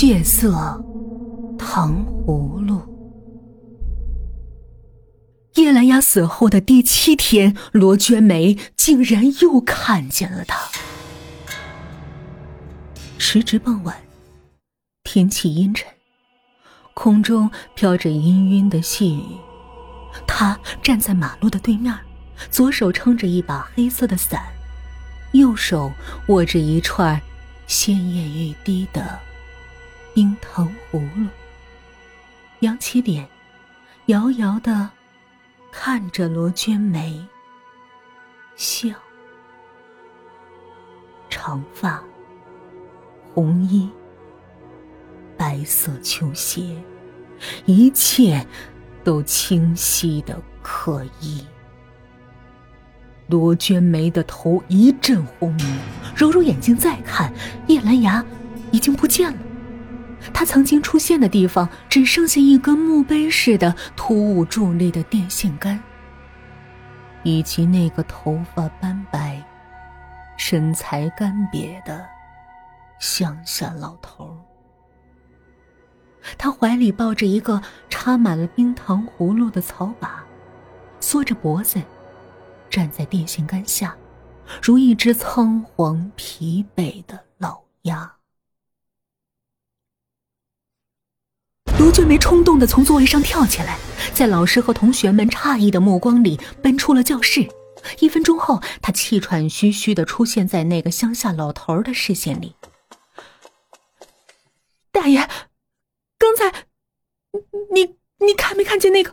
血色糖葫芦。叶兰雅死后的第七天，罗娟梅竟然又看见了他。时值傍晚，天气阴沉，空中飘着氤氲的细雨。他站在马路的对面，左手撑着一把黑色的伞，右手握着一串鲜艳欲滴的冰糖葫芦。扬起脸，遥遥的。看着罗娟梅笑，长发、红衣、白色球鞋，一切都清晰的可疑。罗娟梅的头一阵轰鸣，揉揉眼睛再看，叶兰芽已经不见了。他曾经出现的地方，只剩下一根墓碑似的突兀伫立的电线杆，以及那个头发斑白、身材干瘪的乡下老头。他怀里抱着一个插满了冰糖葫芦的草把，缩着脖子，站在电线杆下，如一只仓皇疲惫的老鸭。罗娟梅冲动的从座位上跳起来，在老师和同学们诧异的目光里奔出了教室。一分钟后，她气喘吁吁的出现在那个乡下老头的视线里。大爷，刚才你你看没看见那个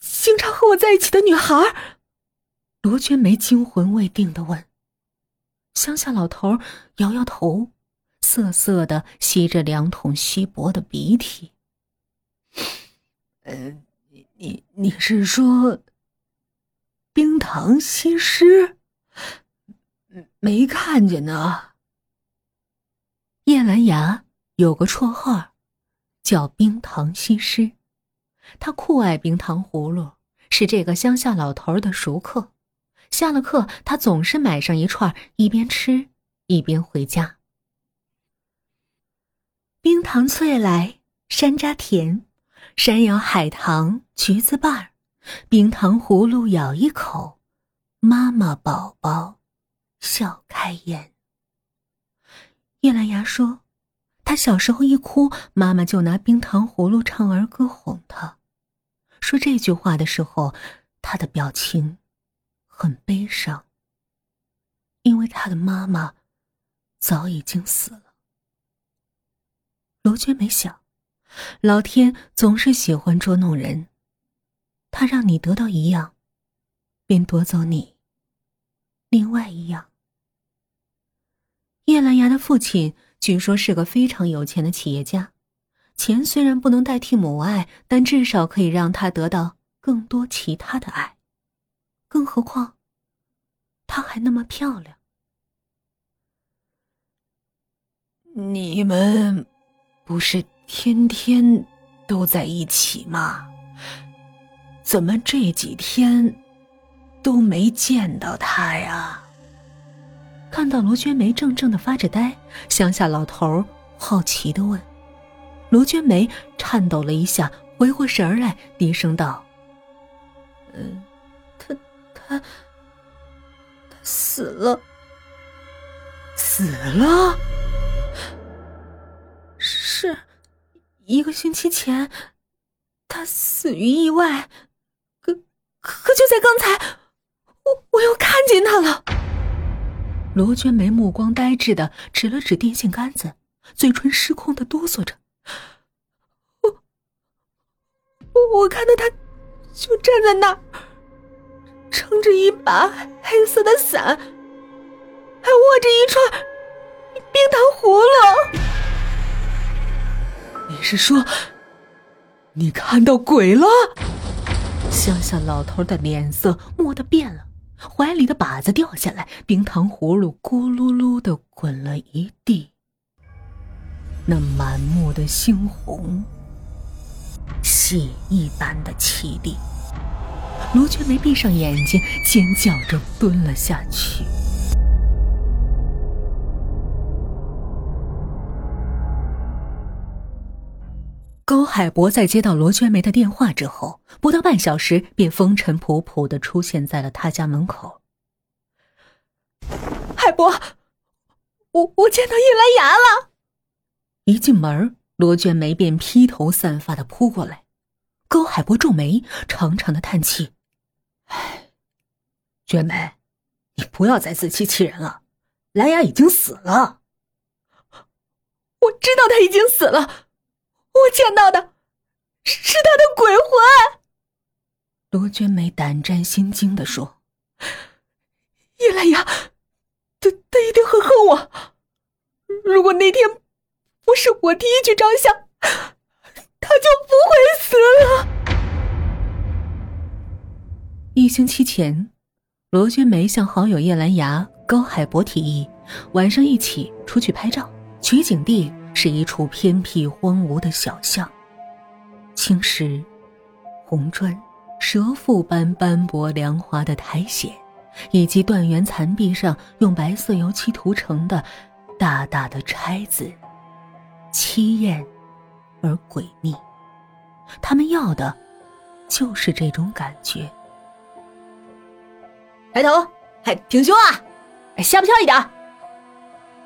经常和我在一起的女孩？罗娟梅惊魂未定的问。乡下老头摇摇头，涩涩的吸着两桶稀薄的鼻涕。呃，你你你是说冰糖西施？没看见呢。叶兰芽有个绰号，叫冰糖西施。他酷爱冰糖葫芦，是这个乡下老头的熟客。下了课，他总是买上一串，一边吃一边回家。冰糖脆来，山楂甜。山摇海棠，橘子瓣儿，冰糖葫芦咬一口，妈妈宝宝笑开颜。叶兰芽说：“她小时候一哭，妈妈就拿冰糖葫芦唱儿歌哄她。说这句话的时候，她的表情很悲伤，因为她的妈妈早已经死了。”罗娟没想。老天总是喜欢捉弄人，他让你得到一样，便夺走你另外一样。叶兰芽的父亲据说是个非常有钱的企业家，钱虽然不能代替母爱，但至少可以让他得到更多其他的爱。更何况，她还那么漂亮。你们不是？天天都在一起吗？怎么这几天都没见到他呀？看到罗娟梅怔怔的发着呆，乡下老头好奇的问。罗娟梅颤抖了一下，回过神来，低声道：“嗯，他他他死了，死了。”一个星期前，他死于意外，可可就在刚才，我我又看见他了。罗娟梅目光呆滞的指了指电线杆子，嘴唇失控的哆嗦着。我我我看到他，就站在那儿，撑着一把黑色的伞，还握着一串冰糖葫芦。你是说，你看到鬼了？乡下老头的脸色蓦地变了，怀里的靶子掉下来，冰糖葫芦咕噜噜的滚了一地。那满目的猩红，血一般的凄厉。罗娟梅闭上眼睛，尖叫着蹲了下去。高海博在接到罗娟梅的电话之后，不到半小时便风尘仆仆的出现在了他家门口。海博，我我见到叶兰芽了。一进门，罗娟梅便披头散发的扑过来。高海博皱眉，长长的叹气：“哎，娟梅，你不要再自欺欺人了。兰芽已经死了。我知道他已经死了。”我见到的是他的鬼魂。罗娟梅胆战心惊的说：“叶兰芽，他他一定很恨我。如果那天不是我第一去照相，他就不会死了。”一星期前，罗娟梅向好友叶兰芽、高海博提议，晚上一起出去拍照，取景地。是一处偏僻荒芜的小巷，青石、红砖、蛇腹般斑驳凉滑的苔藓，以及断垣残壁上用白色油漆涂成的大大的钗字，凄艳而诡秘。他们要的，就是这种感觉。抬头，还挺胸啊！哎，下不翘一点。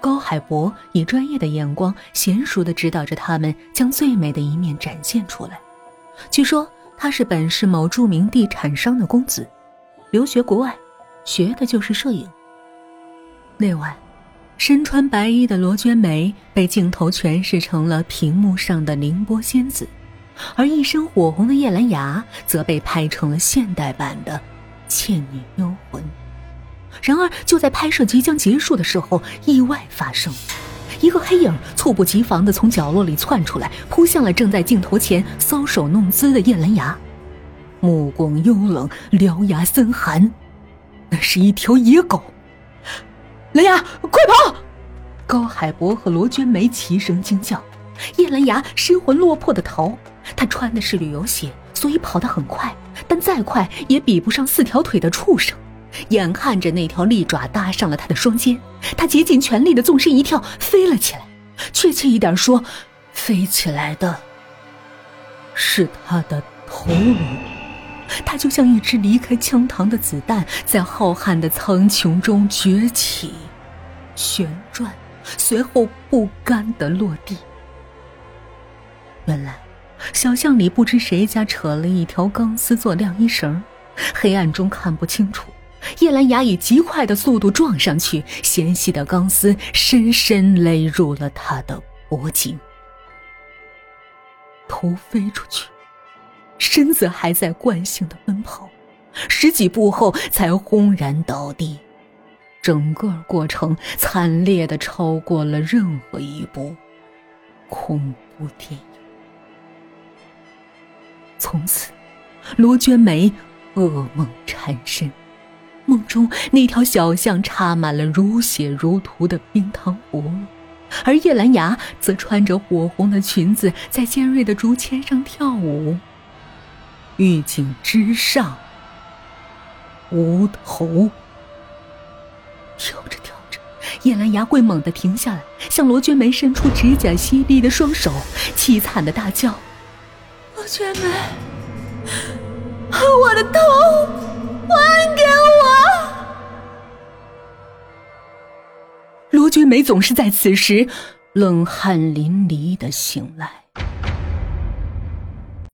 高海博以专业的眼光，娴熟的指导着他们，将最美的一面展现出来。据说他是本市某著名地产商的公子，留学国外，学的就是摄影。那晚，身穿白衣的罗娟梅被镜头诠释成了屏幕上的凌波仙子，而一身火红的叶兰芽则被拍成了现代版的倩女幽魂。然而，就在拍摄即将结束的时候，意外发生，一个黑影猝不及防的从角落里窜出来，扑向了正在镜头前搔首弄姿的叶兰芽，目光幽冷，獠牙森寒，那是一条野狗。兰芽，快跑！高海博和罗娟梅齐声惊叫。叶兰芽失魂落魄的逃，她穿的是旅游鞋，所以跑得很快，但再快也比不上四条腿的畜生。眼看着那条利爪搭上了他的双肩，他竭尽全力的纵身一跳，飞了起来。确切一点说，飞起来的是他的头颅。他就像一只离开枪膛的子弹，在浩瀚的苍穹中崛起、旋转，随后不甘的落地。原来，小巷里不知谁家扯了一条钢丝做晾衣绳，黑暗中看不清楚。叶兰芽以极快的速度撞上去，纤细的钢丝深深勒入了他的脖颈，头飞出去，身子还在惯性的奔跑，十几步后才轰然倒地。整个过程惨烈的超过了任何一部恐怖电影。从此，罗娟梅噩梦缠身。梦中那条小巷插满了如血如荼的冰糖葫芦，而叶兰芽则穿着火红的裙子在尖锐的竹签上跳舞。玉颈之上，无头。跳着跳着，叶兰芽会猛地停下来，向罗娟梅伸出指甲犀利的双手，凄惨的大叫：“罗娟梅，我的头还给我！”君梅总是在此时冷汗淋漓的醒来。